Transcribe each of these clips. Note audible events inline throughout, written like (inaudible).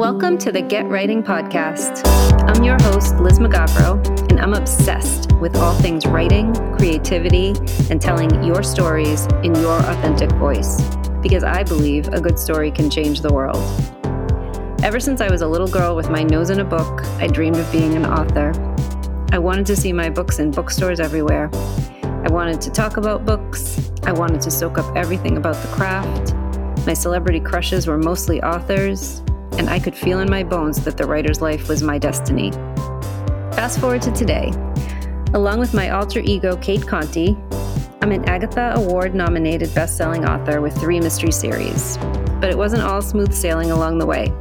Welcome to the Get Writing Podcast. I'm your host, Liz Mugavero, and I'm obsessed with all things writing, creativity, and telling your stories in your authentic voice because I believe a good story can change the world. Ever since I was a little girl with my nose in a book, I dreamed of being an author. I wanted to see my books in bookstores everywhere. I wanted to talk about books. I wanted to soak up everything about the craft. My celebrity crushes were mostly authors, and I could feel in my bones that the writer's life was my destiny. Fast forward to today. Along with my alter ego, Cate Conte, I'm an Agatha Award nominated best selling author with three mystery series. But it wasn't all smooth sailing along the way.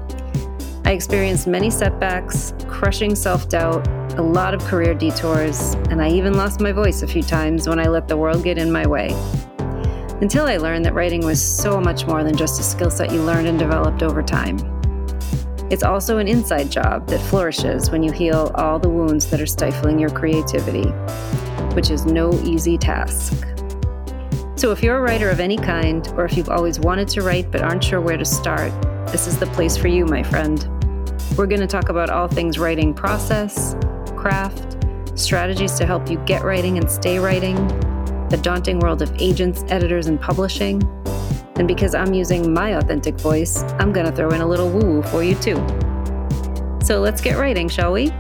I experienced many setbacks, crushing self doubt, a lot of career detours, and I even lost my voice a few times when I let the world get in my way. Until I learned that writing was so much more than just a skill set you learned and developed over time. It's also an inside job that flourishes when you heal all the wounds that are stifling your creativity, which is no easy task. So, if you're a writer of any kind, or if you've always wanted to write but aren't sure where to start, this is the place for you, my friend. We're going to talk about all things writing process, craft, strategies to help you get writing and stay writing, the daunting world of agents, editors, and publishing and because I'm using my authentic voice, I'm going to throw in a little woo woo for you too. So let's get writing, shall we?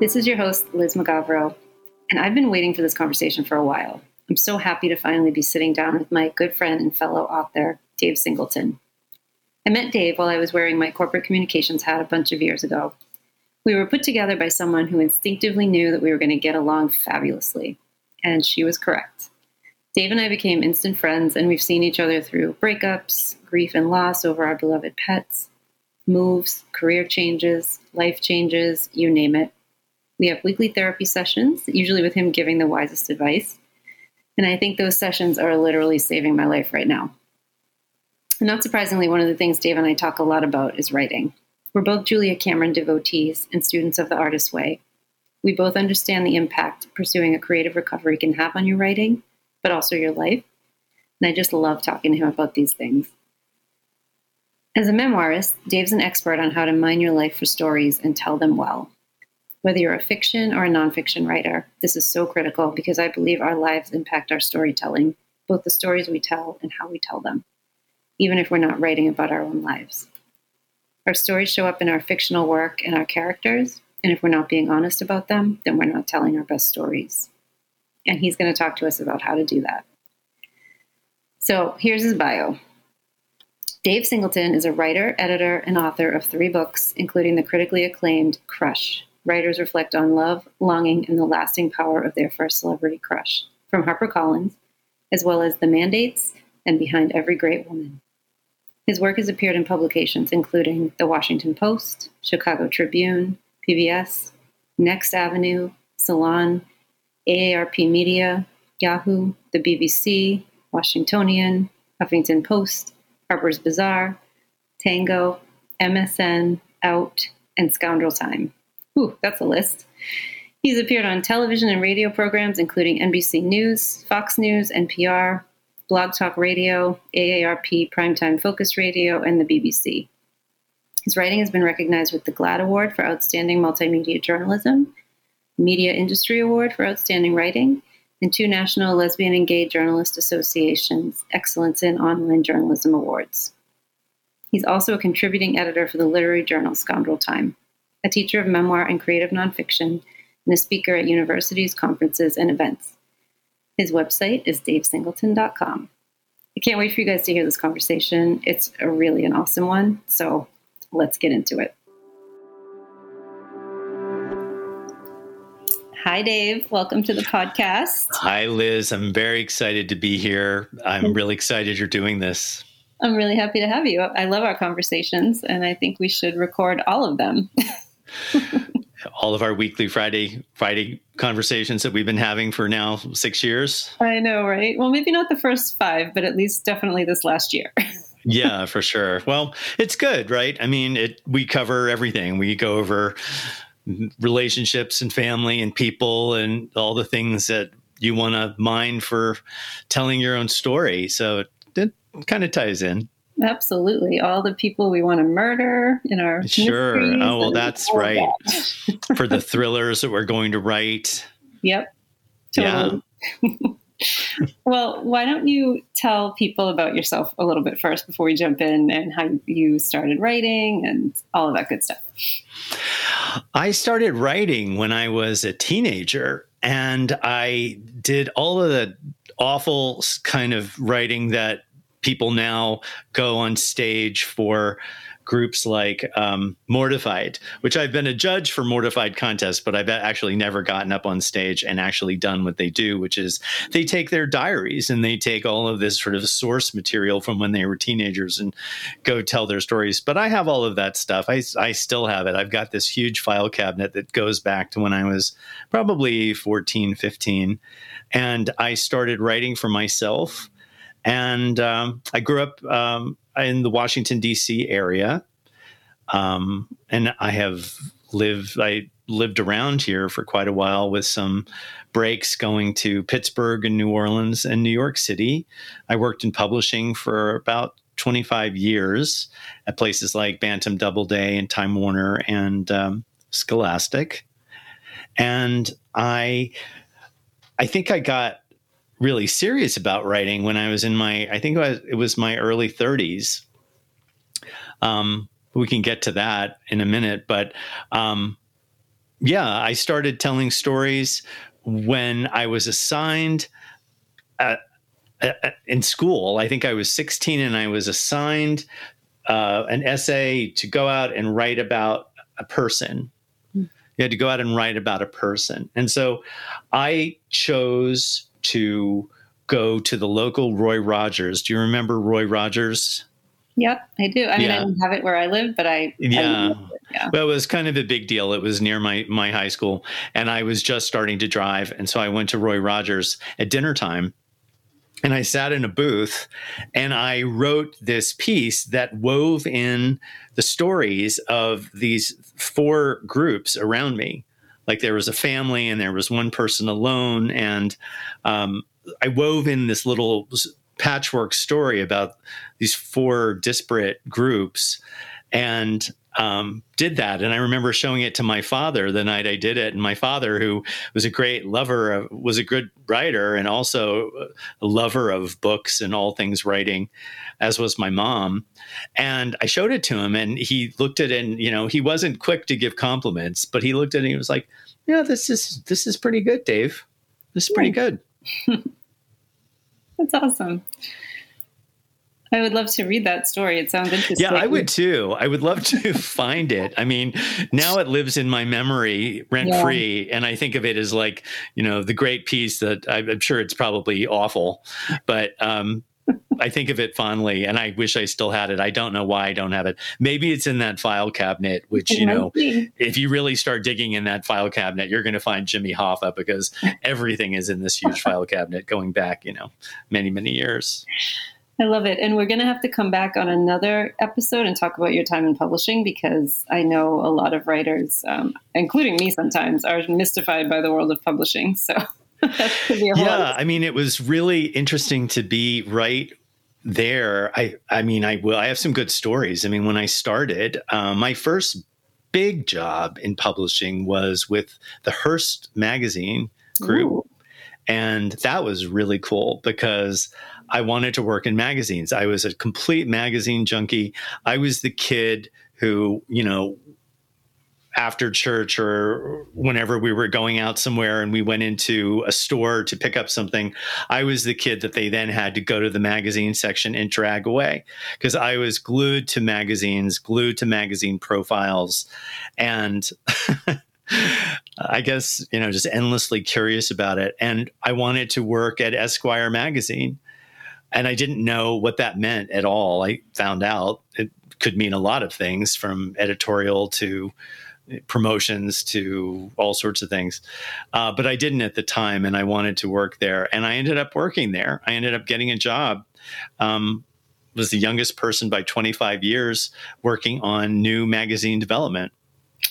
This is your host, Liz Mugavero, and I've been waiting for this conversation for a while. I'm so happy to finally be sitting down with my good friend and fellow author, Dave Singleton. I met Dave while I was wearing my corporate communications hat a bunch of years ago. We were put together by someone who instinctively knew that we were going to get along fabulously, and she was correct. Dave and I became instant friends, and we've seen each other through breakups, grief and loss over our beloved pets, moves, career changes, life changes, you name it. We have weekly therapy sessions, usually with him giving the wisest advice. And I think those sessions are literally saving my life right now. And not surprisingly, one of the things Dave and I talk a lot about is writing. We're both Julia Cameron devotees and students of the artist way. We both understand the impact pursuing a creative recovery can have on your writing, but also your life. And I just love talking to him about these things. As a memoirist, Dave's an expert on how to mine your life for stories and tell them well. Whether you're a fiction or a nonfiction writer, this is so critical because I believe our lives impact our storytelling, both the stories we tell and how we tell them, even if we're not writing about our own lives. Our stories show up in our fictional work and our characters, and if we're not being honest about them, then we're not telling our best stories. And he's going to talk to us about how to do that. So here's his bio. Dave Singleton is a writer, editor, and author of three books, including the critically acclaimed Crush writers reflect on love, longing, and the lasting power of their first celebrity crush from HarperCollins, as well as The Mandates and Behind Every Great Woman. His work has appeared in publications including The Washington Post, Chicago Tribune, PBS, Next Avenue, Salon, AARP Media, Yahoo, the BBC, Washingtonian, Huffington Post, Harper's Bazaar, Tango, MSN, Out, and Scoundrel Time. Whew, that's a list. He's appeared on television and radio programs including NBC News, Fox News, NPR, Blog Talk Radio, AARP Primetime Focus Radio, and the BBC. His writing has been recognized with the GLAAD Award for Outstanding Multimedia Journalism, Media Industry Award for Outstanding Writing, and two National Lesbian and Gay Journalist Associations Excellence in Online Journalism Awards. He's also a contributing editor for the literary journal Scoundrel Time a teacher of memoir and creative nonfiction, and a speaker at universities, conferences, and events. His website is davesingleton.com. I can't wait for you guys to hear this conversation. It's a really an awesome one. So let's get into it. Hi, Dave. Welcome to the podcast. Hi, Liz. I'm very excited to be here. I'm really excited you're doing this. I'm really happy to have you. I love our conversations, and I think we should record all of them. (laughs) all of our weekly Friday Friday conversations that we've been having for now six years. I know, right? Well, maybe not the first five, but at least definitely this last year. (laughs) yeah, for sure. Well, it's good, right? I mean, it we cover everything. We go over relationships and family and people and all the things that you want to mind for telling your own story. So it, it kind of ties in. Absolutely. All the people we want to murder in our Sure. Oh, well, that's right. That. (laughs) For the thrillers that we're going to write. Yep. Totally. Yeah. (laughs) well, why don't you tell people about yourself a little bit first before we jump in and how you started writing and all of that good stuff? I started writing when I was a teenager and I did all of the awful kind of writing that people now go on stage for groups like um, Mortified, which I've been a judge for Mortified contests, but I've actually never gotten up on stage and actually done what they do, which is they take their diaries and they take all of this sort of source material from when they were teenagers and go tell their stories. But I have all of that stuff. I, I still have it. I've got this huge file cabinet that goes back to when I was probably 14, 15. And I started writing for myself and um, I grew up um, in the Washington D.C. area, um, and I have lived. I lived around here for quite a while with some breaks going to Pittsburgh and New Orleans and New York City. I worked in publishing for about 25 years at places like Bantam Doubleday and Time Warner and um, Scholastic. And I I think I got really serious about writing when I was in my, I think it was, it was my early 30s. Um, we can get to that in a minute, but um, yeah, I started telling stories when I was assigned at, at, in school. I think I was 16 and I was assigned uh, an essay to go out and write about a person. Hmm. You had to go out and write about a person. And so I chose to go to the local Roy Rogers. Do you remember Roy Rogers? Yep, I do. I mean, I didn't have it where I live, but I yeah. I yeah. Well, it was kind of a big deal. It was near my my high school, and I was just starting to drive, and so I went to Roy Rogers at dinner time, and I sat in a booth, and I wrote this piece that wove in the stories of these four groups around me like there was a family and there was one person alone and um, i wove in this little patchwork story about these four disparate groups and um, did that. And I remember showing it to my father the night I did it. And my father, who was a great lover, of, was a good writer and also a lover of books and all things writing, as was my mom. And I showed it to him and he looked at it and, you know, he wasn't quick to give compliments, but he looked at it and he was like, yeah, this is, this is pretty good, Dave. This is pretty good. (laughs) That's awesome. I would love to read that story. It sounds interesting. Yeah, I would too. I would love to (laughs) find it. I mean, now it lives in my memory rent yeah. free. And I think of it as like, you know, the great piece that I'm sure it's probably awful, but um, I think of it fondly and I wish I still had it. I don't know why I don't have it. Maybe it's in that file cabinet, which, you know, if you really start digging in that file cabinet, you're going to find Jimmy Hoffa because (laughs) everything is in this huge file cabinet going back, you know, many, many years. I love it. And we're going to have to come back on another episode and talk about your time in publishing because I know a lot of writers, um, including me sometimes, are mystified by the world of publishing. So (laughs) yeah, I mean, it was really interesting to be right there. I, I mean, I will. I have some good stories. I mean, when I started, um, my first big job in publishing was with the Hearst magazine group. Ooh. And that was really cool because I wanted to work in magazines. I was a complete magazine junkie. I was the kid who, you know, after church or whenever we were going out somewhere and we went into a store to pick up something, I was the kid that they then had to go to the magazine section and drag away because I was glued to magazines, glued to magazine profiles. And (laughs) I guess, you know, just endlessly curious about it. And I wanted to work at Esquire magazine. And I didn't know what that meant at all. I found out it could mean a lot of things from editorial to promotions to all sorts of things. Uh, but I didn't at the time, and I wanted to work there. And I ended up working there. I ended up getting a job. Um, was the youngest person by 25 years working on new magazine development.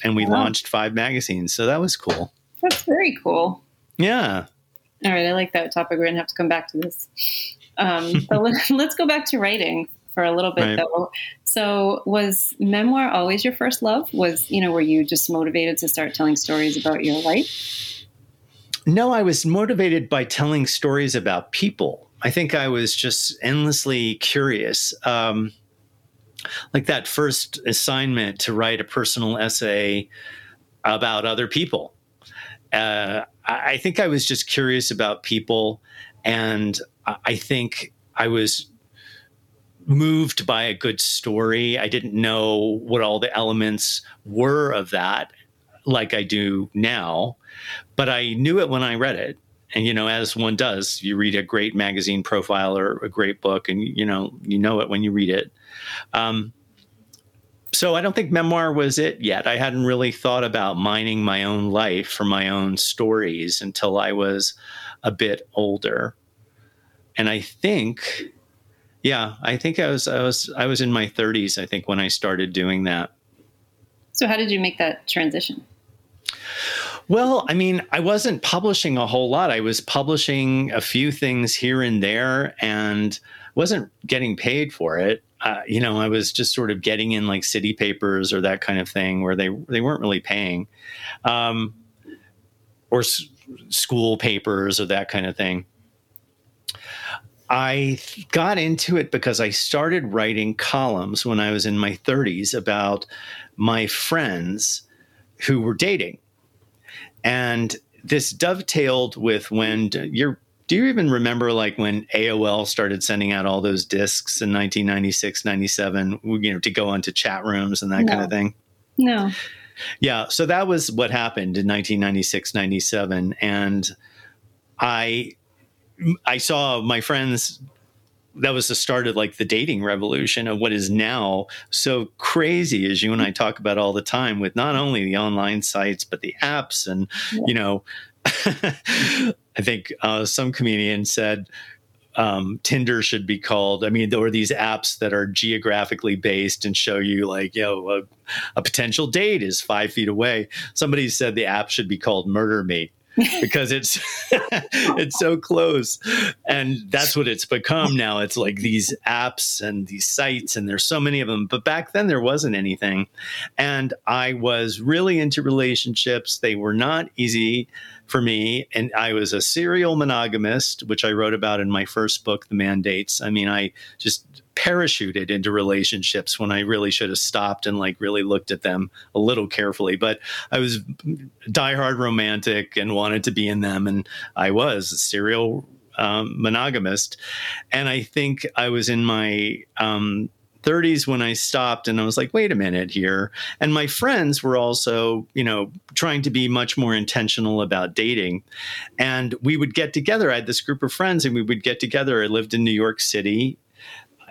And we wow. launched five magazines. So that was cool. That's very cool. Yeah. All right. I like that topic. We're going to have to come back to this. Um, (laughs) but let, let's go back to writing for a little bit right. though. So was memoir always your first love? Was, you know, were you just motivated to start telling stories about your life? No, I was motivated by telling stories about people. I think I was just endlessly curious. Um, like that first assignment to write a personal essay about other people. Uh, I think I was just curious about people, and I think I was moved by a good story. I didn't know what all the elements were of that like I do now, but I knew it when I read it. And you know, as one does, you read a great magazine profile or a great book, and you know, you know it when you read it. Um, so I don't think memoir was it yet. I hadn't really thought about mining my own life for my own stories until I was a bit older. And I think yeah, I think I was I was I was in my 30s. I think when I started doing that. So how did you make that transition? Well, I mean, I wasn't publishing a whole lot. I was publishing a few things here and there, and wasn't getting paid for it. Uh, you know, I was just sort of getting in like city papers or that kind of thing, where they they weren't really paying, um, or s- school papers or that kind of thing. I got into it because I started writing columns when I was in my 30s about my friends who were dating. And this dovetailed with when you're do you even remember like when AOL started sending out all those discs in 1996, 97, you know, to go onto chat rooms and that no. kind of thing? No. Yeah, so that was what happened in 1996, 97 and I I saw my friends that was the start of like the dating revolution of what is now so crazy as you and I talk about all the time with not only the online sites but the apps and yeah. you know (laughs) I think uh, some comedian said um, Tinder should be called. I mean, there are these apps that are geographically based and show you like, you know, a, a potential date is five feet away. Somebody said the app should be called Murder Mate because it's (laughs) it's so close. And that's what it's become now. It's like these apps and these sites and there's so many of them. But back then there wasn't anything. And i was really into relationships. They were not easy for me. And i was a serial monogamist which i wrote about in my first book the mandates. I mean i just parachuted into relationships when I really should have stopped and like really looked at them a little carefully. But I was diehard romantic and wanted to be in them, and I was a serial um, monogamist. And I think I was in my um, 30s when I stopped and I was like, wait a minute here. And my friends were also, you know, trying to be much more intentional about dating. And we would get together. I had this group of friends and we would get together. I lived in New York City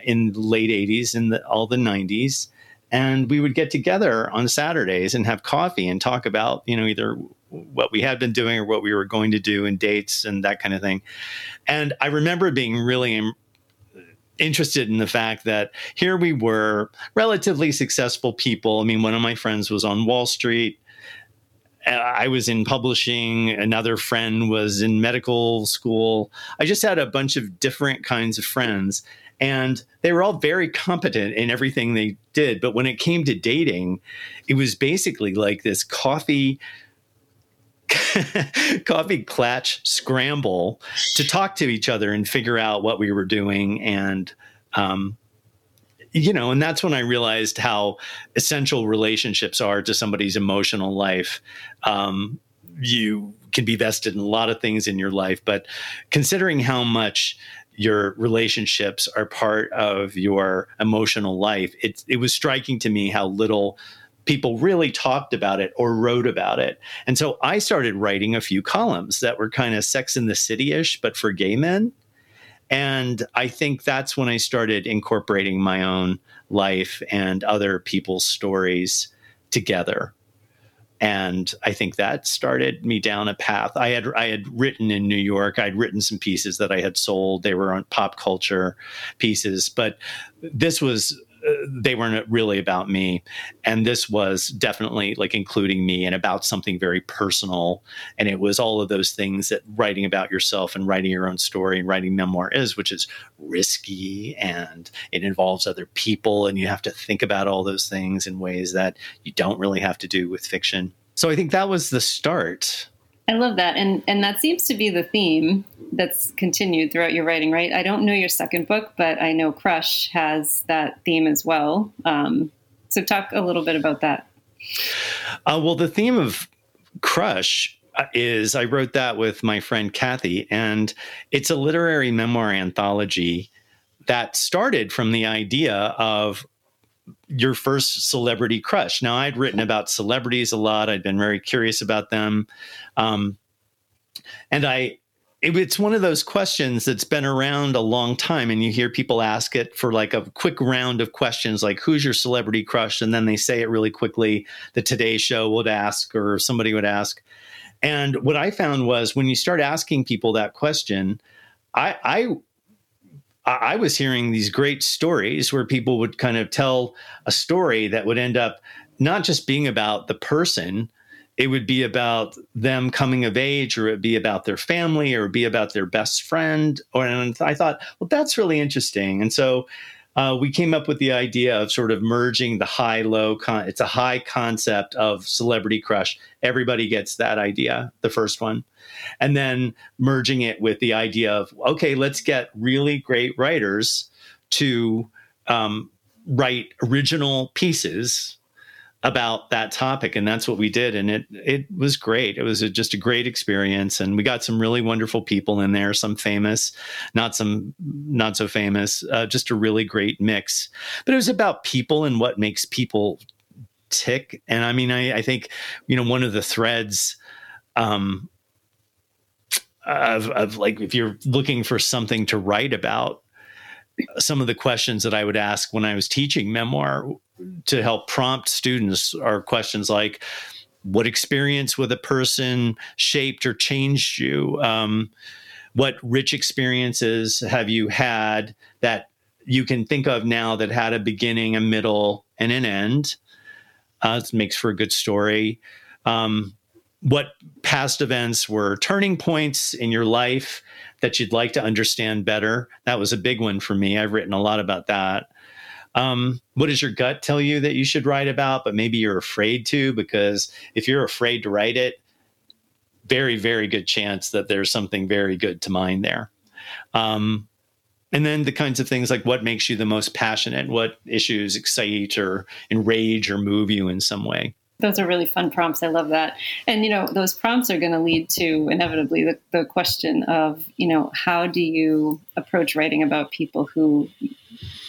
in the late 80s and the, all the 90s and we would get together on Saturdays and have coffee and talk about, you know, either what we had been doing or what we were going to do and dates and that kind of thing. And I remember being really Im- interested in the fact that here we were, relatively successful people. I mean, one of my friends was on Wall Street. Uh, I was in publishing. Another friend was in medical school. I just had a bunch of different kinds of friends. And they were all very competent in everything they did. But when it came to dating, it was basically like this coffee (laughs) coffee clatch scramble to talk to each other and figure out what we were doing and um, you know and that's when i realized how essential relationships are to somebody's emotional life um, you can be vested in a lot of things in your life but considering how much your relationships are part of your emotional life. It, it was striking to me how little people really talked about it or wrote about it. And so I started writing a few columns that were kind of sex in the city ish, but for gay men. And I think that's when I started incorporating my own life and other people's stories together. And I think that started me down a path. I had I had written in New York. I'd written some pieces that I had sold. They were on pop culture pieces, but this was they weren't really about me. And this was definitely like including me and about something very personal. And it was all of those things that writing about yourself and writing your own story and writing memoir is which is risky and it involves other people and you have to think about all those things in ways that you don't really have to do with fiction. So i think that was the start I love that. And and that seems to be the theme that's continued throughout your writing, right? I don't know your second book, but I know Crush has that theme as well. Um, so talk a little bit about that. Uh, well, the theme of Crush uh, is I wrote that with my friend Cathy, and it's a literary memoir anthology that started from the idea of your first celebrity crush. Now, I'd written about celebrities a lot. I'd been very curious about them. Um, and I, it, it's one of those questions that's been around a long time, and you hear people ask it for like a quick round of questions, like "Who's your celebrity crush?" and then they say it really quickly. The Today Show would ask, or somebody would ask. And what I found was when you start asking people that question, I, I I was hearing these great stories where people would kind of tell a story that would end up not just being about the person, it would be about them coming of age, or it'd be about their family, or be about their best friend. Or and I thought, well, that's really interesting. And so uh, we came up with the idea of sort of merging the high low. Con- it's a high concept of celebrity crush. Everybody gets that idea, the first one, and then merging it with the idea of okay, let's get really great writers to um, write original pieces about that topic and that's what we did and it it was great. It was a, just a great experience and we got some really wonderful people in there some famous not some not so famous uh, just a really great mix. But it was about people and what makes people tick and i mean i, I think you know one of the threads um of, of like if you're looking for something to write about some of the questions that I would ask when I was teaching memoir to help prompt students are questions like, what experience with a person shaped or changed you? Um, what rich experiences have you had that you can think of now that had a beginning, a middle, and an end? Uh, it makes for a good story. Um, what past events were turning points in your life that you'd like to understand better? That was a big one for me. I've written a lot about that. Um, what does your gut tell you that you should write about, but maybe you're afraid to? Because if you're afraid to write it, very, very good chance that there's something very good to mine there. Um, and then the kinds of things like what makes you the most passionate, what issues excite or enrage or move you in some way. Those are really fun prompts. I love that. And, you know, those prompts are going to lead to inevitably the, the question of, you know, how do you approach writing about people who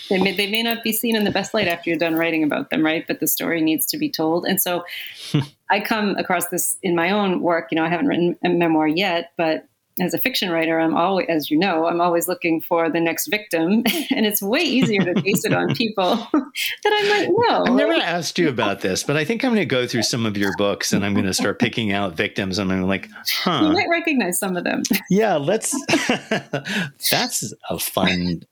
they may, they may not be seen in the best light after you're done writing about them, right? But the story needs to be told. And so (laughs) I come across this in my own work. You know, I haven't written a memoir yet, but as a fiction writer, I'm always, as you know, I'm always looking for the next victim, (laughs) and it's way easier to base it on people (laughs) that I might know. I've never asked you about this, but I think I'm going to go through some of your books and I'm going to start picking out victims. And I'm like, huh? You might recognize some of them. (laughs) Yeah, let's. that's a fun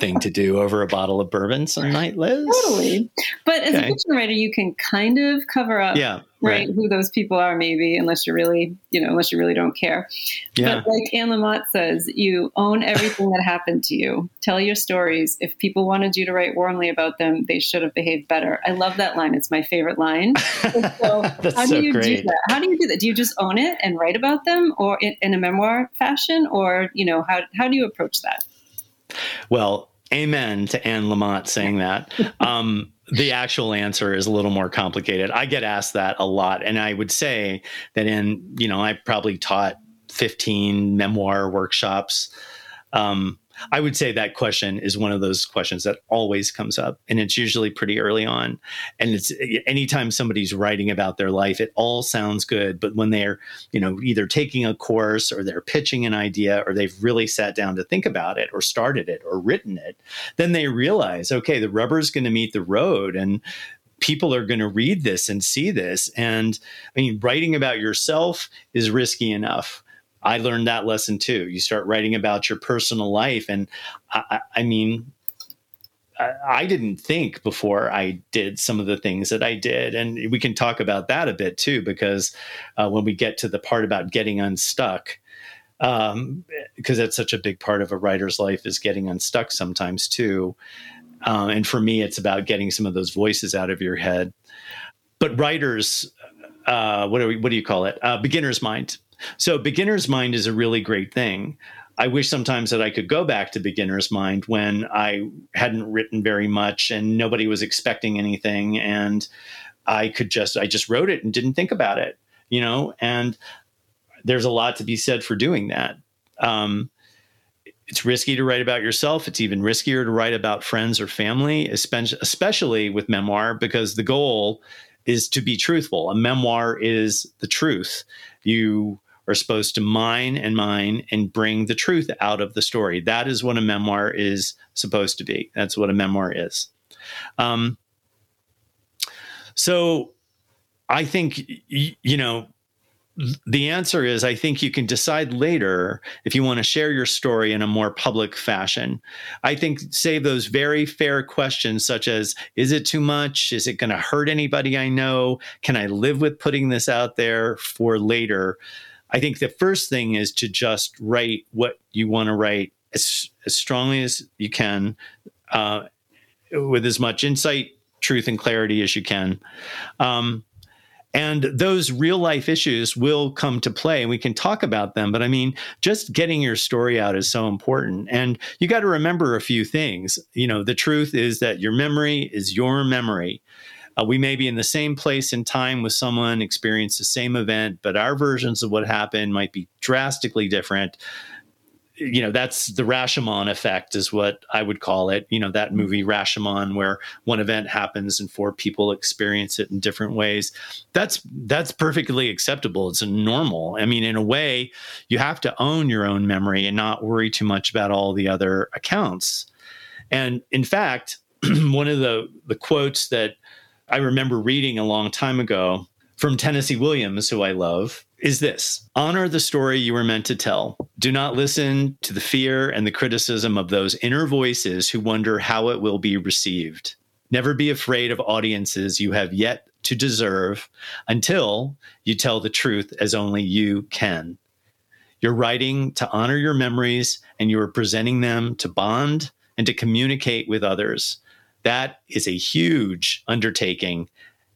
thing to do over a bottle of bourbon some night, Liz. Totally. But as okay. a fiction writer, you can kind of cover up. Yeah right, right, who those people are maybe unless you really you know unless you really don't care. Yeah. but like anne lamott says you own everything that happened to you. Tell your stories. If people wanted you to write warmly about them they should have behaved better. I love that line. It's my favorite line. (laughs) So how do you great. do that? How do you do that? Do you just own it and write about them or in, in a memoir fashion or you know how, how do you approach that? Well amen to anne lamott saying that. (laughs) Um, the actual answer is a little more complicated. I get asked that a lot. And I would say that in, you know, I probably taught 15 memoir workshops. Um, I would say that question is one of those questions that always comes up, and it's usually pretty early on. And it's anytime somebody's writing about their life, it all sounds good, but when they're, you know, either taking a course or they're pitching an idea or they've really sat down to think about it or started it or written it, then they realize, okay, the rubber's going to meet the road, and people are going to read this and see this. And I mean, writing about yourself is risky enough. I learned that lesson too. You start writing about your personal life. And I, I mean, I didn't think before I did some of the things that I did. And we can talk about that a bit too, because uh, when we get to the part about getting unstuck, um, because that's such a big part of a writer's life is getting unstuck sometimes too. Uh, and for me, it's about getting some of those voices out of your head. But writers, uh, what we, what do you call it? Uh, beginner's mind. So beginner's mind is a really great thing. I wish sometimes that I could go back to beginner's mind when I hadn't written very much and nobody was expecting anything, and I could just I just wrote it and didn't think about it, you know. And there's a lot to be said for doing that. Um, it's risky to write about yourself. It's even riskier to write about friends or family, especially with memoir, because the goal is to be truthful. A memoir is the truth. You are supposed to mine and mine and bring the truth out of the story. That is what a memoir is supposed to be. That's what a memoir is. Um, so I think, you know, the answer is I think you can decide later if you want to share your story in a more public fashion. I think save those very fair questions, such as Is it too much? Is it going to hurt anybody I know? Can I live with putting this out there for later? I think the first thing is to just write what you want to write as, as strongly as you can, uh, with as much insight, truth, and clarity as you can. Um, and those real life issues will come to play and we can talk about them. But I mean, just getting your story out is so important. And you got to remember a few things. You know, the truth is that your memory is your memory. Uh, we may be in the same place in time with someone, experience the same event, but our versions of what happened might be drastically different. You know, that's the Rashomon effect, is what I would call it. You know, that movie Rashomon, where one event happens and four people experience it in different ways. That's that's perfectly acceptable. It's normal. I mean, in a way, you have to own your own memory and not worry too much about all the other accounts. And in fact, (clears throat) one of the the quotes that I remember reading a long time ago from Tennessee Williams, who I love, is this honor the story you were meant to tell. Do not listen to the fear and the criticism of those inner voices who wonder how it will be received. Never be afraid of audiences you have yet to deserve until you tell the truth as only you can. You're writing to honor your memories and you are presenting them to bond and to communicate with others. That is a huge undertaking.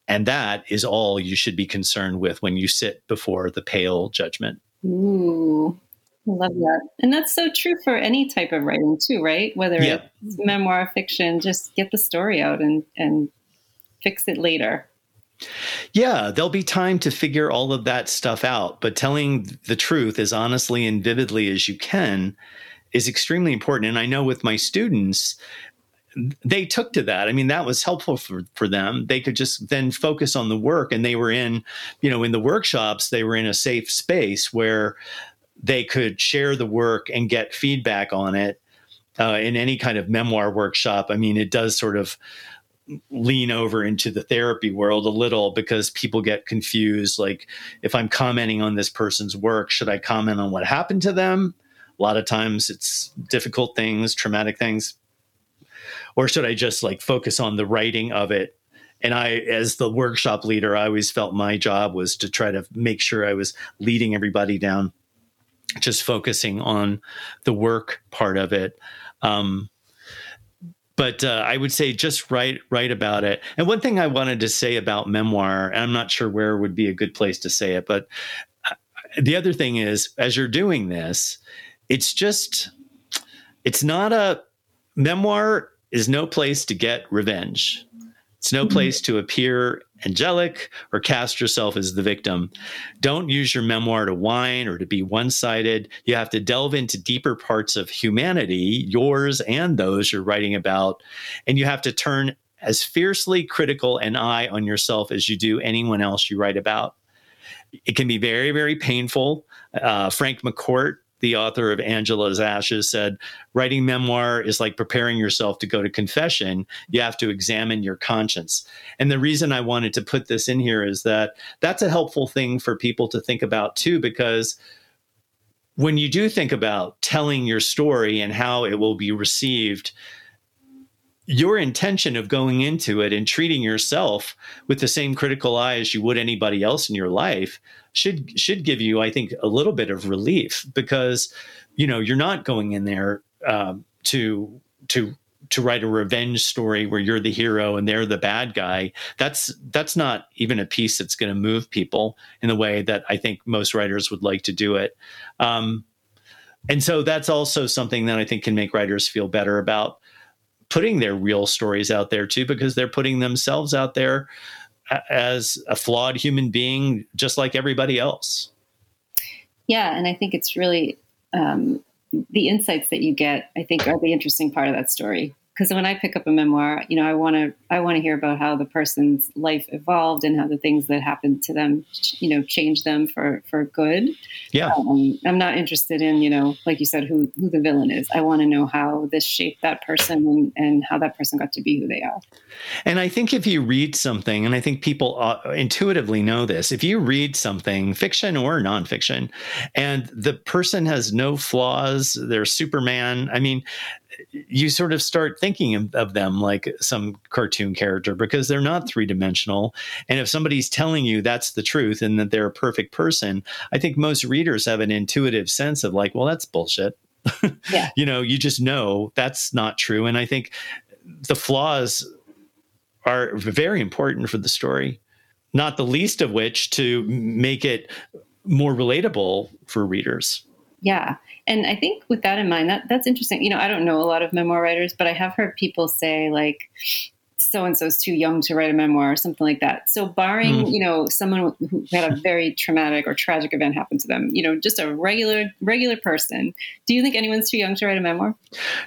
And that is all you should be concerned with when you sit before the pale judgment. Ooh, I love that. And that's so true for any type of writing, too, right? Whether yeah. it's memoir, fiction, just get the story out and, and fix it later. Yeah, there'll be time to figure all of that stuff out, but telling the truth as honestly and vividly as you can is extremely important. And I know with my students, they took to that. I mean, that was helpful for, for them. They could just then focus on the work and they were in, you know, in the workshops, they were in a safe space where they could share the work and get feedback on it. Uh, in any kind of memoir workshop, I mean, it does sort of lean over into the therapy world a little because people get confused. Like, if I'm commenting on this person's work, should I comment on what happened to them? A lot of times it's difficult things, traumatic things or should I just like focus on the writing of it? And I, as the workshop leader, I always felt my job was to try to make sure I was leading everybody down, just focusing on the work part of it. Um, but uh, I would say just write write about it. And one thing I wanted to say about memoir, and I'm not sure where would be a good place to say it, but uh, the other thing is, as you're doing this, it's just it's not a memoir is no place to get revenge. It's no mm-hmm. place to appear angelic or cast yourself as the victim. Don't use your memoir to whine or to be one sided. You have to delve into deeper parts of humanity, yours and those you're writing about. And you have to turn as fiercely critical an eye on yourself as you do anyone else you write about. It can be very, very painful. Uh, Frank McCourt the author of Angela's Ashes, said, writing memoir is like preparing yourself to go to confession. You have to examine your conscience. And the reason I wanted to put this in here is that that's a helpful thing for people to think about too, because when you do think about telling your story and how it will be received, your intention of going into it and treating yourself with the same critical eye as you would anybody else in your life should should give you, I think, a little bit of relief because you know you're not going in there um, to to to write a revenge story where you're the hero and they're the bad guy. That's that's not even a piece that's going to move people in the way that I think most writers would like to do it. Um, and so that's also something that I think can make writers feel better about putting their real stories out there too, because they're putting themselves out there as a flawed human being, just like everybody else. Yeah, and I think it's really um, the insights that you get. I think are the interesting part of that story because when I pick up a memoir, you know, I want to I want to hear about how the person's life evolved and how the things that happened to them, you know, changed them for for good. Yeah, um, I'm not interested in you know, like you said, who who the villain is. I want to know how this shaped that person and, and how that person got to be who they are. And I think if you read something, and I think people uh, intuitively know this, if you read something, fiction or nonfiction, and the person has no flaws, they're Superman. I mean, you sort of start thinking of them like some cartoon character because they're not mm-hmm. three dimensional. And if somebody's telling you that's the truth and that they're a perfect person, I think most readers have an intuitive sense of like, well, that's bullshit. (laughs) Yeah. you know, you just know that's not true. And I think the flaws are very important for the story, not the least of which to make it more relatable for readers. Yeah. And I think with that in mind, that that's interesting. You know, I don't know a lot of memoir writers, but I have heard people say like so and so is too young to write a memoir or something like that. So, barring mm. you know someone who had a very traumatic or tragic event happen to them, you know, just a regular regular person, do you think anyone's too young to write a memoir?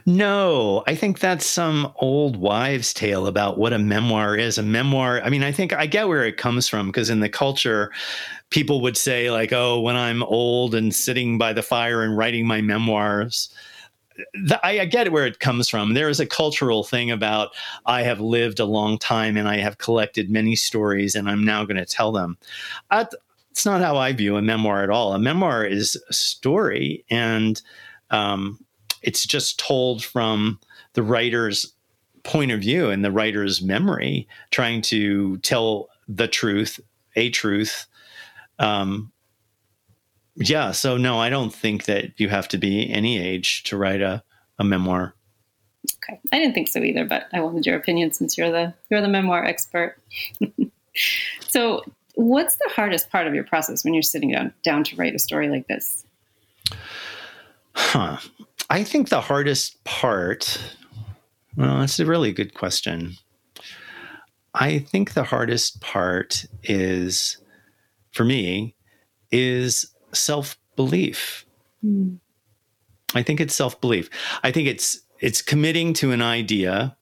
No, I think that's some old wives' tale about what a memoir is. A memoir. I mean, I think I get where it comes from because in the culture, people would say like, "Oh, when I'm old and sitting by the fire and writing my memoirs." The, I, I, get where it comes from. There is a cultural thing about I have lived a long time and I have collected many stories and I'm now going to tell them. I, it's not how I view a memoir at all. A memoir is a story and um, it's just told from the writer's point of view and the writer's memory, trying to tell the truth, a truth, um, yeah. So no, I don't think that you have to be any age to write a, a memoir. Okay. I didn't think so either, but I wanted your opinion since you're the you're the memoir expert. (laughs) so what's the hardest part of your process when you're sitting down down to write a story like this? Huh. I think the hardest part, well, that's a really good question. I think the hardest part is, for me, is self belief. Mm. I think it's self belief. I think it's it's committing to an idea.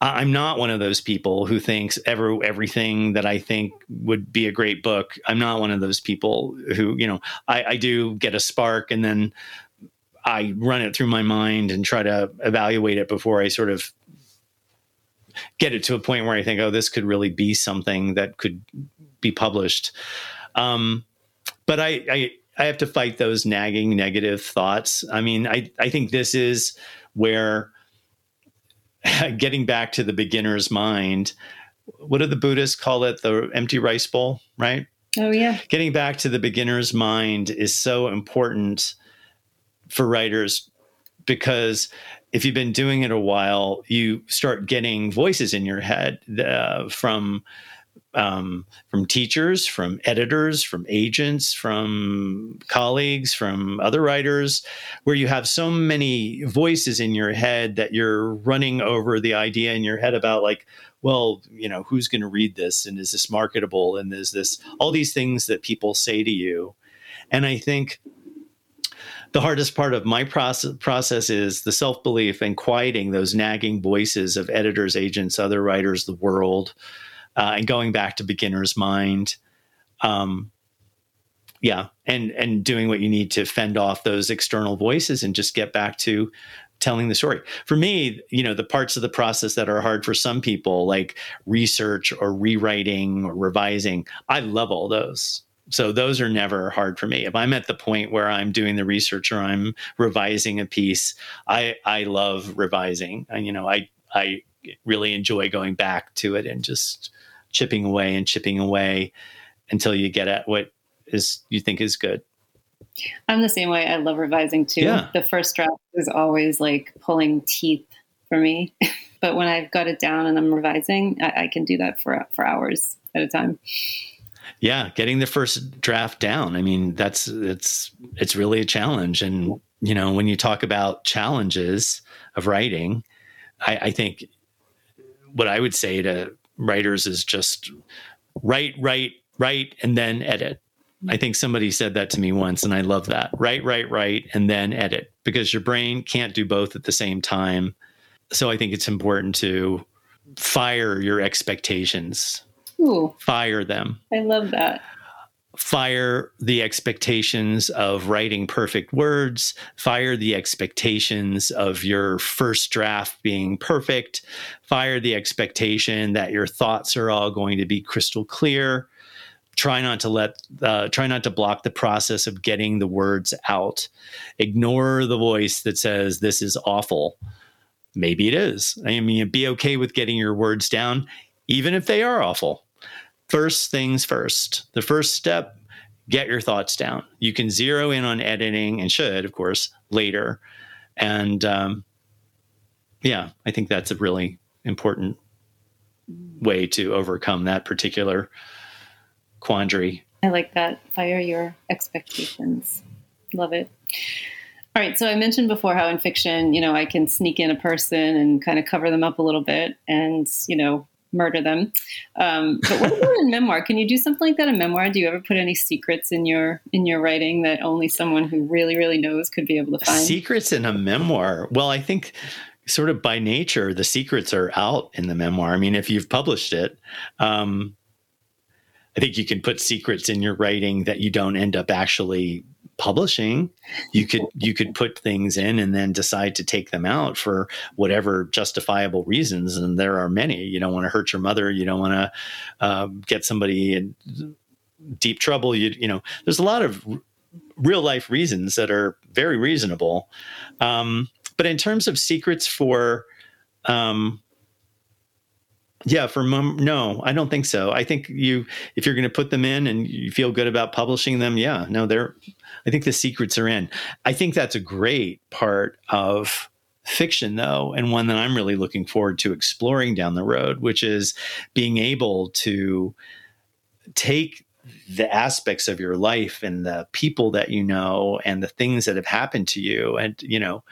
I'm not one of those people who thinks ever everything that I think would be a great book. I'm not one of those people who, you know, I, I do get a spark and then I run it through my mind and try to evaluate it before I sort of get it to a point where I think, oh, this could really be something that could be published. Um, but I, I I have to fight those nagging negative thoughts. I mean, I I think this is where (laughs) getting back to the beginner's mind. What do the Buddhists call it? The empty rice bowl, right? Oh yeah. Getting back to the beginner's mind is so important for writers because if you've been doing it a while, you start getting voices in your head uh, from um, from teachers, from editors, from agents, from colleagues, from other writers, where you have so many voices in your head that you're running over the idea in your head about, like, well, you know, who's going to read this? And is this marketable? And is this all these things that people say to you? And I think the hardest part of my process, process is the self belief and quieting those nagging voices of editors, agents, other writers, the world uh, and going back to beginner's mind. Um, yeah, and and doing what you need to fend off those external voices and just get back to telling the story. For me, you know, the parts of the process that are hard for some people, like research or rewriting or revising, I love all those. So those are never hard for me. If I'm at the point where I'm doing the research or I'm revising a piece, I I love revising. And, you know, I I really enjoy going back to it and just chipping away and chipping away until you get at what is you think is good. I'm the same way. I love revising too. Yeah. The first draft is always like pulling teeth for me, (laughs) but when I've got it down and I'm revising, I, I can do that for for hours at a time. Yeah, getting the first draft down. I mean, that's it's it's really a challenge. And you know, when you talk about challenges of writing, I, I think what I would say to writers is just write, write, write, and then edit I think somebody said that to me once, and I love that. Write, write, write, and then edit because your brain can't do both at the same time. So I think it's important to fire your expectations. Ooh, fire them. I love that. Fire the expectations of writing perfect words, fire the expectations of your first draft being perfect, fire the expectation that your thoughts are all going to be crystal clear. Try not to let uh, try not to block the process of getting the words out. Ignore the voice that says this is awful. Maybe it is. I mean be okay with getting your words down even if they are awful first things first the first step get your thoughts down you can zero in on editing and should of course later and um, yeah i think that's a really important way to overcome that particular quandary. I like that. Fire your expectations. Love it. All right. So I mentioned before how in fiction, you know, I can sneak in a person and kind of cover them up a little bit and, you know, murder them. Um, but what about in memoir? Can you do something like that in memoir? Do you ever put any secrets in your in your writing that only someone who really really knows could be able to find? Secrets in a memoir. Well, I think sort of by nature the secrets are out in the memoir. I mean, if you've published it, um, I think you can put secrets in your writing that you don't end up actually publishing. You could you could put things in and then decide to take them out for whatever justifiable reasons, and there are many. You don't want to hurt your mother. You don't want to uh, get somebody in deep trouble. You you know, there's a lot of r- real life reasons that are very reasonable. Um, but in terms of secrets for um, yeah, for mom, no, I don't think so. I think you, if you're going to put them in and you feel good about publishing them, yeah, no, they're. I think the secrets are in. I think that's a great part of fiction, though, and one that I'm really looking forward to exploring down the road, which is being able to take the aspects of your life and the people that you know and the things that have happened to you, and you know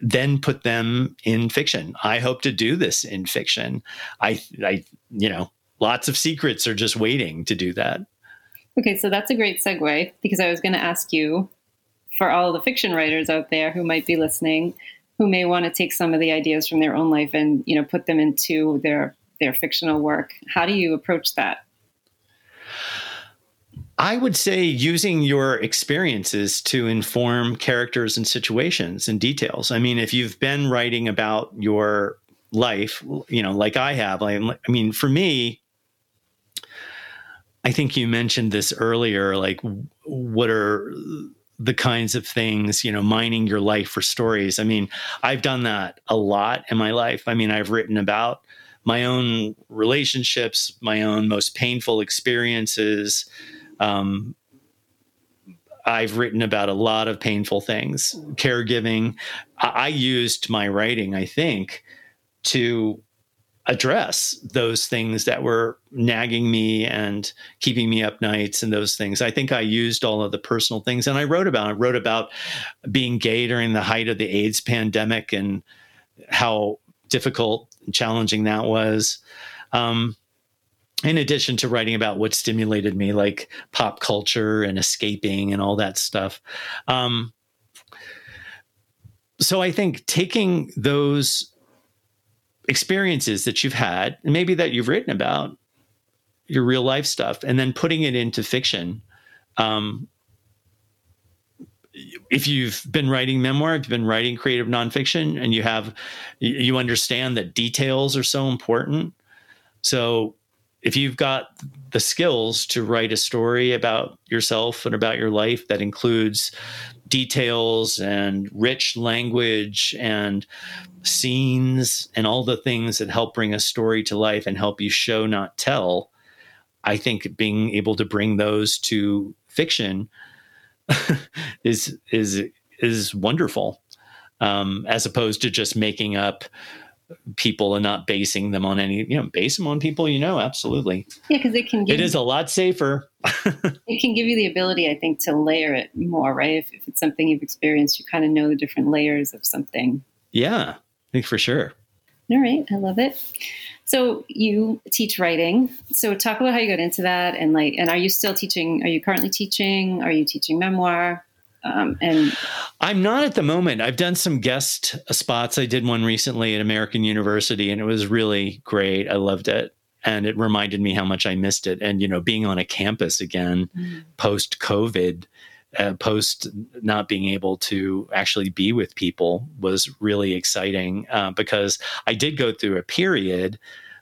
then put them in fiction. I hope to do this in fiction. I, I, you know, lots of secrets are just waiting to do that. Okay, so that's a great segue because I was going to ask you for all the fiction writers out there who might be listening, who may want to take some of the ideas from their own life and you know put them into their their fictional work. How do you approach that? I would say using your experiences to inform characters and situations and details. I mean, if you've been writing about your life, you know, like I have, I, I mean, for me, I think you mentioned this earlier, like what are the kinds of things, you know, mining your life for stories. I mean, I've done that a lot in my life. I mean, I've written about my own relationships, my own most painful experiences, um, I've written about a lot of painful things, caregiving. I, I used my writing, I think, to address those things that were nagging me and keeping me up nights and those things. I think I used all of the personal things and I wrote about. I wrote about being gay during the height of the AIDS pandemic and how difficult and challenging that was. Um, in addition to writing about what stimulated me, like pop culture and escaping and all that stuff. Um, so I think taking those experiences that you've had, maybe that you've written about, your real life stuff, and then putting it into fiction Um, if you've been writing memoir, if you've been writing creative nonfiction, and you have, you understand that details are so important. So, if you've got the skills to write a story about yourself and about your life that includes details and rich language and scenes and all the things that help bring a story to life and help you show, not tell, I think being able to bring those to fiction (laughs) is is is wonderful, um, as opposed to just making up people and not basing them on any you know base them on people you know absolutely yeah because it can give, it is a lot safer (laughs) it can give you the ability i think to layer it more right if, if it's something you've experienced you kind of know the different layers of something yeah i think for sure all right i love it so you teach writing. So talk about how you got into that, and like, and are you still teaching? Are you currently teaching? Are you teaching memoir? Um, and I'm not at the moment. I've done some guest spots. I did one recently at American University, and it was really great. I loved it, and it reminded me how much I missed it. And you know, being on a campus again mm-hmm. post COVID uh, post not being able to actually be with people was really exciting uh, because I did go through a period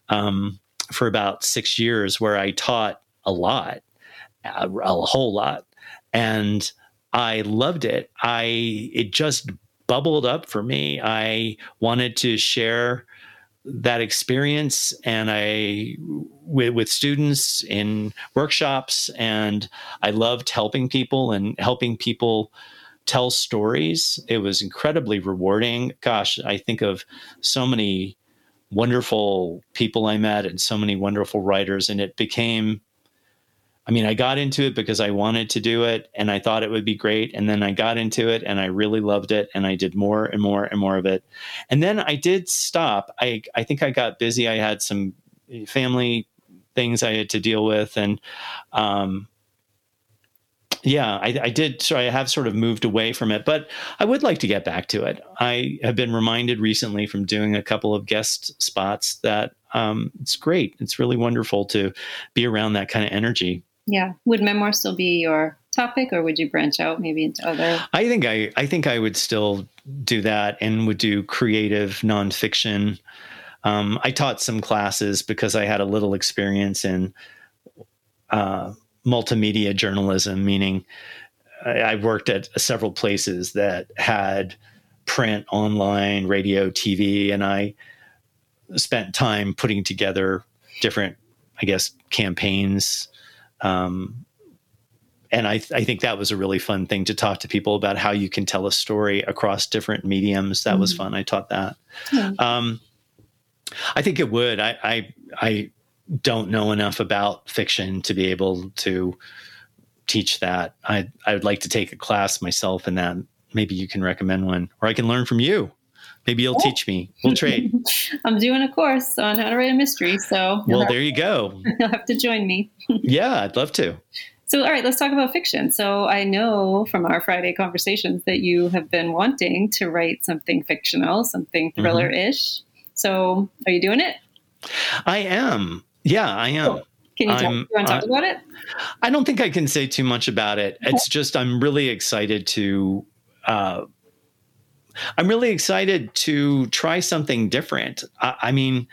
um, for about six years where I taught a lot, a, a whole lot, and I loved it. I it just bubbled up for me. I wanted to share that experience and I with, with students in workshops and I loved helping people and helping people tell stories. It was incredibly rewarding. Gosh, I think of so many wonderful people I met and so many wonderful writers and it became I mean, I got into it because I wanted to do it and I thought it would be great. And then I got into it and I really loved it and I did more and more and more of it. And then I did stop. I, I think I got busy. I had some family things I had to deal with. And um, yeah, I, I did. So I have sort of moved away from it, but I would like to get back to it. I have been reminded recently from doing a couple of guest spots that um, it's great. It's really wonderful to be around that kind of energy. Yeah. Would memoir still be your topic or would you branch out maybe into other I think I I think I would still do that and would do creative nonfiction. Um, I taught some classes because I had a little experience in uh, multimedia journalism, meaning I, I worked at several places that had print, online, radio, TV, and I spent time putting together different, I guess, campaigns um, and I, th- I, think that was a really fun thing to talk to people about how you can tell a story across different mediums. That mm-hmm. was fun. I taught that. Mm-hmm. Um, I think it would. I, I, I don't know enough about fiction to be able to teach that. I I would like to take a class myself in that. Maybe you can recommend one, or I can learn from you. Maybe you'll oh. teach me. We'll trade. (laughs) I'm doing a course on how to write a mystery. So well, (laughs) there you go. You'll have to join me. (laughs) yeah, I'd love to. So, all right, let's talk about fiction. So, I know from our Friday conversations that you have been wanting to write something fictional, something thriller ish. Mm-hmm. So, are you doing it? I am. Yeah, I am. Cool. Can you, talk, you want to talk uh, about it? I don't think I can say too much about it. Okay. It's just I'm really excited to uh, I'm really excited to try something different. I, I, mean,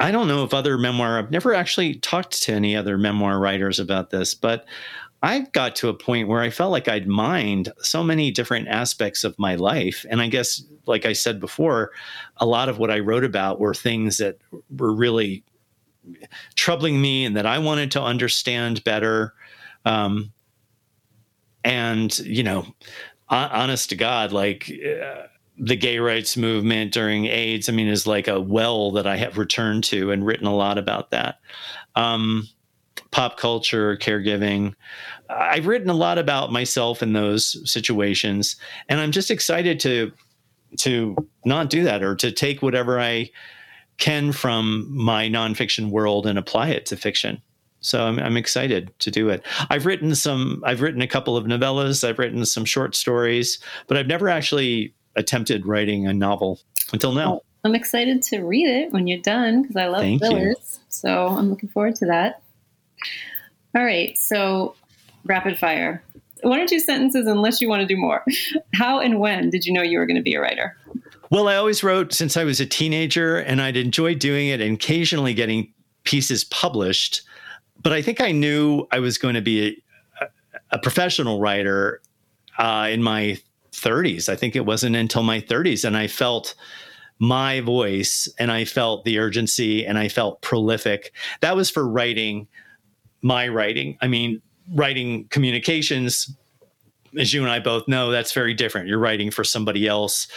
I don't know if other memoir, I've never actually talked to any other memoir writers about this, but I got to a point where I felt like I'd mined so many different aspects of my life. And I guess, like I said before, a lot of what I wrote about were things that were really troubling me and that I wanted to understand better. Um, and, you know, honest to God, like uh, the gay rights movement during AIDS, I mean, is like a well that I have returned to and written a lot about that. Um, pop culture, caregiving. I've written a lot about myself in those situations, and I'm just excited to to not do that or to take whatever I can from my nonfiction world and apply it to fiction so I'm, I'm, excited to do it. I've written some. I've written a couple of novellas. I've written some short stories, but I've never actually attempted writing a novel until now. I'm excited to read it when you're done because I love Thank thrillers. You. So I'm looking forward to that. All right. So Rapid fire. One or two sentences, unless you want to do more. How and when did you know you were going to be a writer? Well, I always wrote since I was a teenager, and I'd enjoy doing it and occasionally getting pieces published. But I think I knew I was going to be a, a professional writer uh, in my 30s. I think it wasn't until my 30s, and I felt my voice and I felt the urgency and I felt prolific. That was for writing my writing. I mean, writing communications, as you and I both know, that's very different. You're writing for somebody else,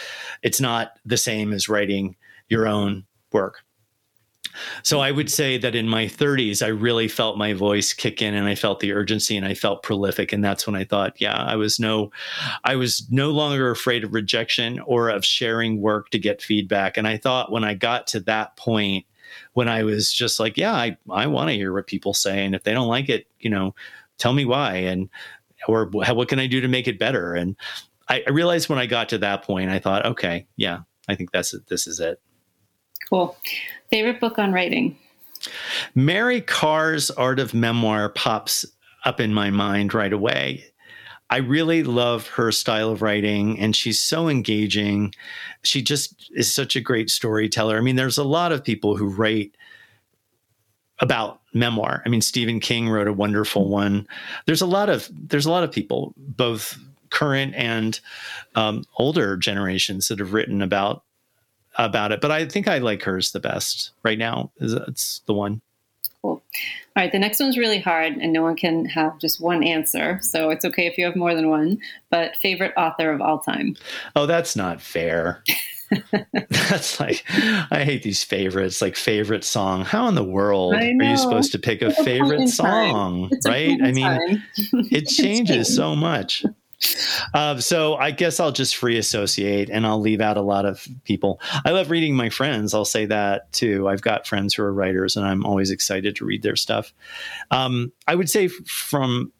it's not the same as writing your own work. So I would say that in my 30s, I really felt my voice kick in and I felt the urgency and I felt prolific. And that's when I thought, yeah, I was no, I was no longer afraid of rejection or of sharing work to get feedback. And I thought when I got to that point, when I was just like, yeah, I, I want to hear what people say. And if they don't like it, you know, tell me why. And, or what can I do to make it better? And I, I realized when I got to that point, I thought, okay, yeah, I think that's it. This is it. Cool. Favorite book on writing? Mary Karr's Art of Memoir pops up in my mind right away. I really love her style of writing and she's so engaging. She just is such a great storyteller. I mean, there's a lot of people who write about memoir. I mean, Stephen King wrote a wonderful one. There's a lot of there's a lot of people, both current and um, older generations, that have written about about it, but I think I like hers the best right now. It's the one. Cool. All right. The next one's really hard, and no one can have just one answer. So it's okay if you have more than one. But favorite author of all time? Oh, that's not fair. (laughs) that's like, I hate these favorites, like favorite song. How in the world are you supposed to pick a favorite song? Right? I mean, (laughs) it changes so much. Uh, so I guess I'll just free associate and I'll leave out a lot of people. I love reading my friends. I'll say that too. I've got friends who are writers and I'm always excited to read their stuff. Um, I would say from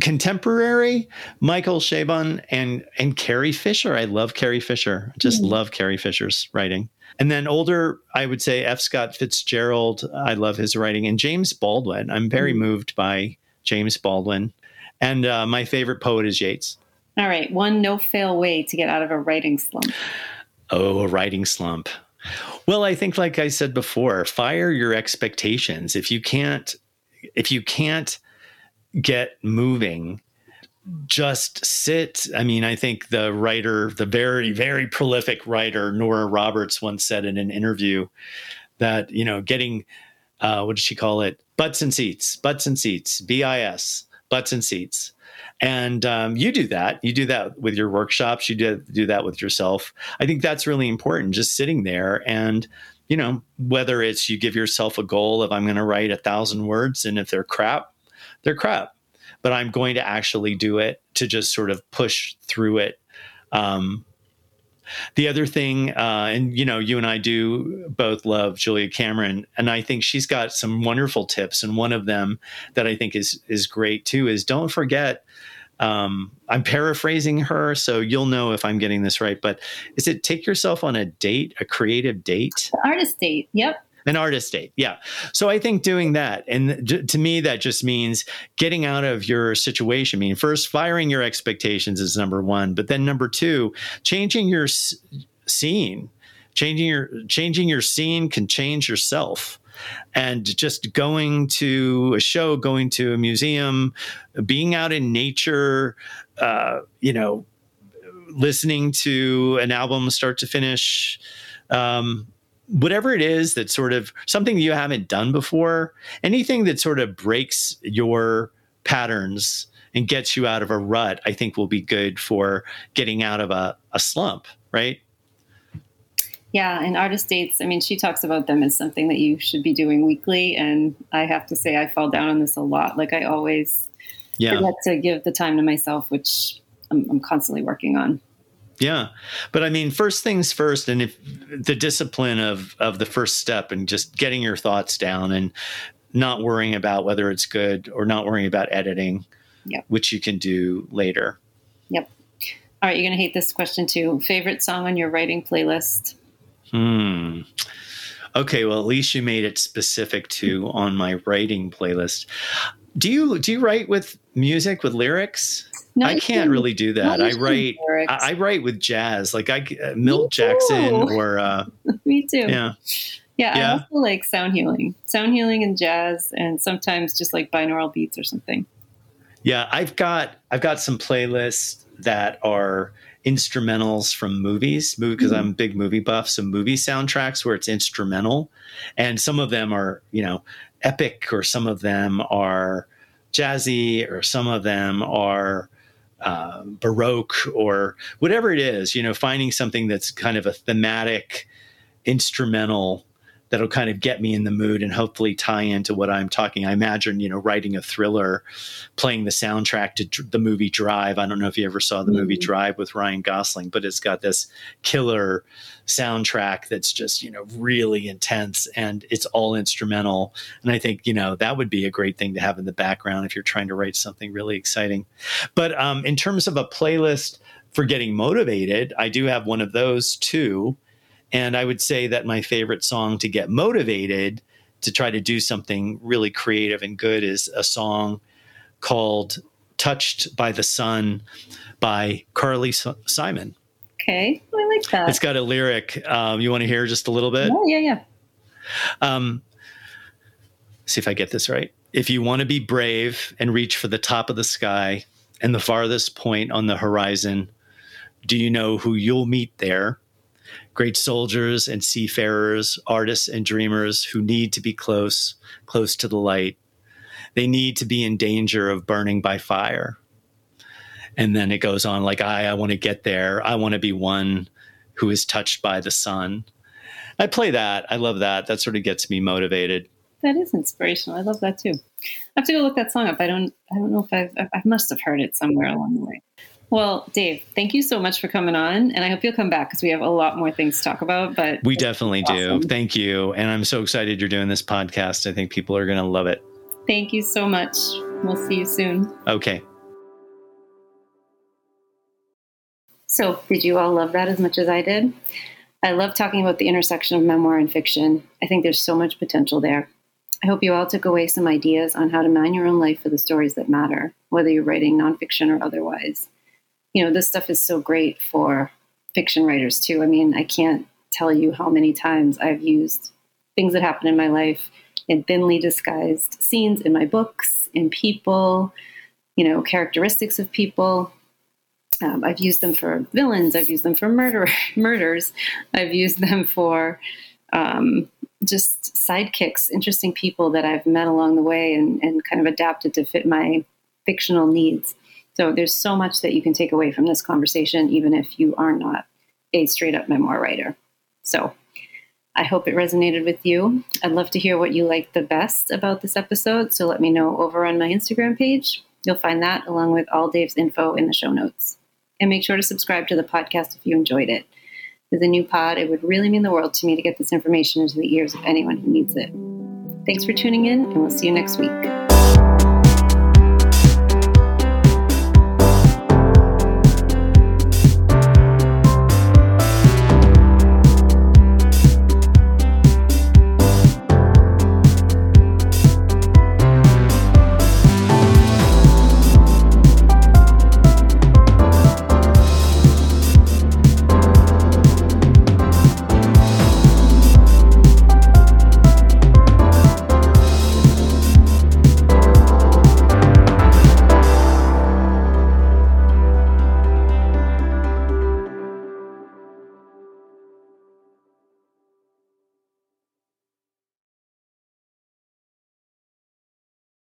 contemporary Michael Chabon and and Carrie Fisher. I love Carrie Fisher. I just mm. love Carrie Fisher's writing. And then older, I would say F. Scott Fitzgerald. I love his writing. And James Baldwin. I'm very mm. moved by James Baldwin. And uh, my favorite poet is Yeats. All right. One no fail way to get out of a writing slump. Oh, a writing slump. Well, I think like I said before, fire your expectations. If you can't if you can't get moving, just sit. I mean, I think the writer, the very, very prolific writer, Nora Roberts, once said in an interview that, you know, getting, uh, what did she call it? Butts and seats, butts and seats, B I S, butts and seats. And um, you do that. You do that with your workshops. You do, do that with yourself. I think that's really important, just sitting there and, you know, whether it's you give yourself a goal of I'm going to write a thousand words, and if they're crap, they're crap. But I'm going to actually do it to just sort of push through it. Um, the other thing, uh, and you know, you and I do both love Julia Cameron, and I think she's got some wonderful tips. And one of them that I think is is great too is don't forget. Um, I'm paraphrasing her, so you'll know if I'm getting this right. But is it take yourself on a date, a creative date, artist date? Yep an artist date. Yeah. So i think doing that and to me that just means getting out of your situation. I mean first firing your expectations is number one but then number two changing your scene changing your changing your scene can change yourself. And just going to a show going to a museum being out in nature uh, you know listening to an album start to finish um, whatever it is that sort of something you haven't done before, anything that sort of breaks your patterns and gets you out of a rut, I think will be good for getting out of a, a slump, right? Yeah, and artist dates, I mean, she talks about them as something that you should be doing weekly. And I have to say, I fall down on this a lot. Like, I always yeah. forget to give the time to myself, which I'm, I'm constantly working on. Yeah. But I mean, first things first, and if the discipline of of the first step and just getting your thoughts down and not worrying about whether it's good or not worrying about editing, yep. which you can do later. Yep. All right, you're gonna hate this question too. Favorite song on your writing playlist? Hmm. Okay, well, at least you made it specific to on my writing playlist. Do you do you write with music with lyrics? Not I can't really do that. I write I, I, write with jazz, like I uh, Milt Jackson or uh, (laughs) me too. Yeah. Yeah, yeah, I also like sound healing, sound healing and jazz, and sometimes just like binaural beats or something. Yeah, I've got I've got some playlists that are instrumentals from movies because mm-hmm. I'm a big movie buff. Some movie soundtracks where it's instrumental, and some of them are you know epic, or some of them are jazzy, or some of them are uh, baroque, or whatever it is. You know, finding something that's kind of a thematic instrumental that'll kind of get me in the mood and hopefully tie into what I'm talking. I imagine, you know, writing a thriller, playing the soundtrack to the movie Drive. I don't know if you ever saw the mm-hmm. movie Drive with Ryan Gosling, but it's got this killer soundtrack that's just, you know, really intense and it's all instrumental. And I think, you know, that would be a great thing to have in the background if you're trying to write something really exciting. But um, in terms of a playlist for getting motivated, I do have one of those too. And I would say that my favorite song to get motivated to try to do something really creative and good is a song called Touched by the Sun by Carly Simon. Okay, I like that. It's got a lyric. Um, you want to hear just a little bit? Oh, yeah, yeah. Um, see if I get this right. If you want to be brave and reach for the top of the sky and the farthest point on the horizon, do you know who you'll meet there? Great soldiers and seafarers, artists and dreamers who need to be close, close to the light. They need to be in danger of burning by fire. And then it goes on like, I, I want to get there. I want to be one who is touched by the sun. I play that. I love that. That sort of gets me motivated. That is inspirational. I love that too. I have to go look that song up. I don't. I don't know if I've. I must have heard it somewhere along the way. Well, Dave, thank you so much for coming on. And I hope you'll come back because we have a lot more things to talk about. But we definitely awesome. do. Thank you. And I'm so excited you're doing this podcast. I think people are going to love it. Thank you so much. We'll see you soon. Okay. So, did you all love that as much as I did? I love talking about the intersection of memoir and fiction. I think there's so much potential there. I hope you all took away some ideas on how to man your own life for the stories that matter, whether you're writing nonfiction or otherwise you know, this stuff is so great for fiction writers too. I mean, I can't tell you how many times I've used things that happen in my life in thinly disguised scenes in my books, in people, you know, characteristics of people. Um, I've used them for villains. I've used them for murder (laughs) murders. I've used them for um, just sidekicks, interesting people that I've met along the way and, and kind of adapted to fit my fictional needs. So there's so much that you can take away from this conversation, even if you are not a straight up memoir writer. So I hope it resonated with you. I'd love to hear what you liked the best about this episode. So let me know over on my Instagram page. You'll find that along with all Dave's info in the show notes. And make sure to subscribe to the podcast if you enjoyed it. With a new pod, it would really mean the world to me to get this information into the ears of anyone who needs it. Thanks for tuning in, and we'll see you next week.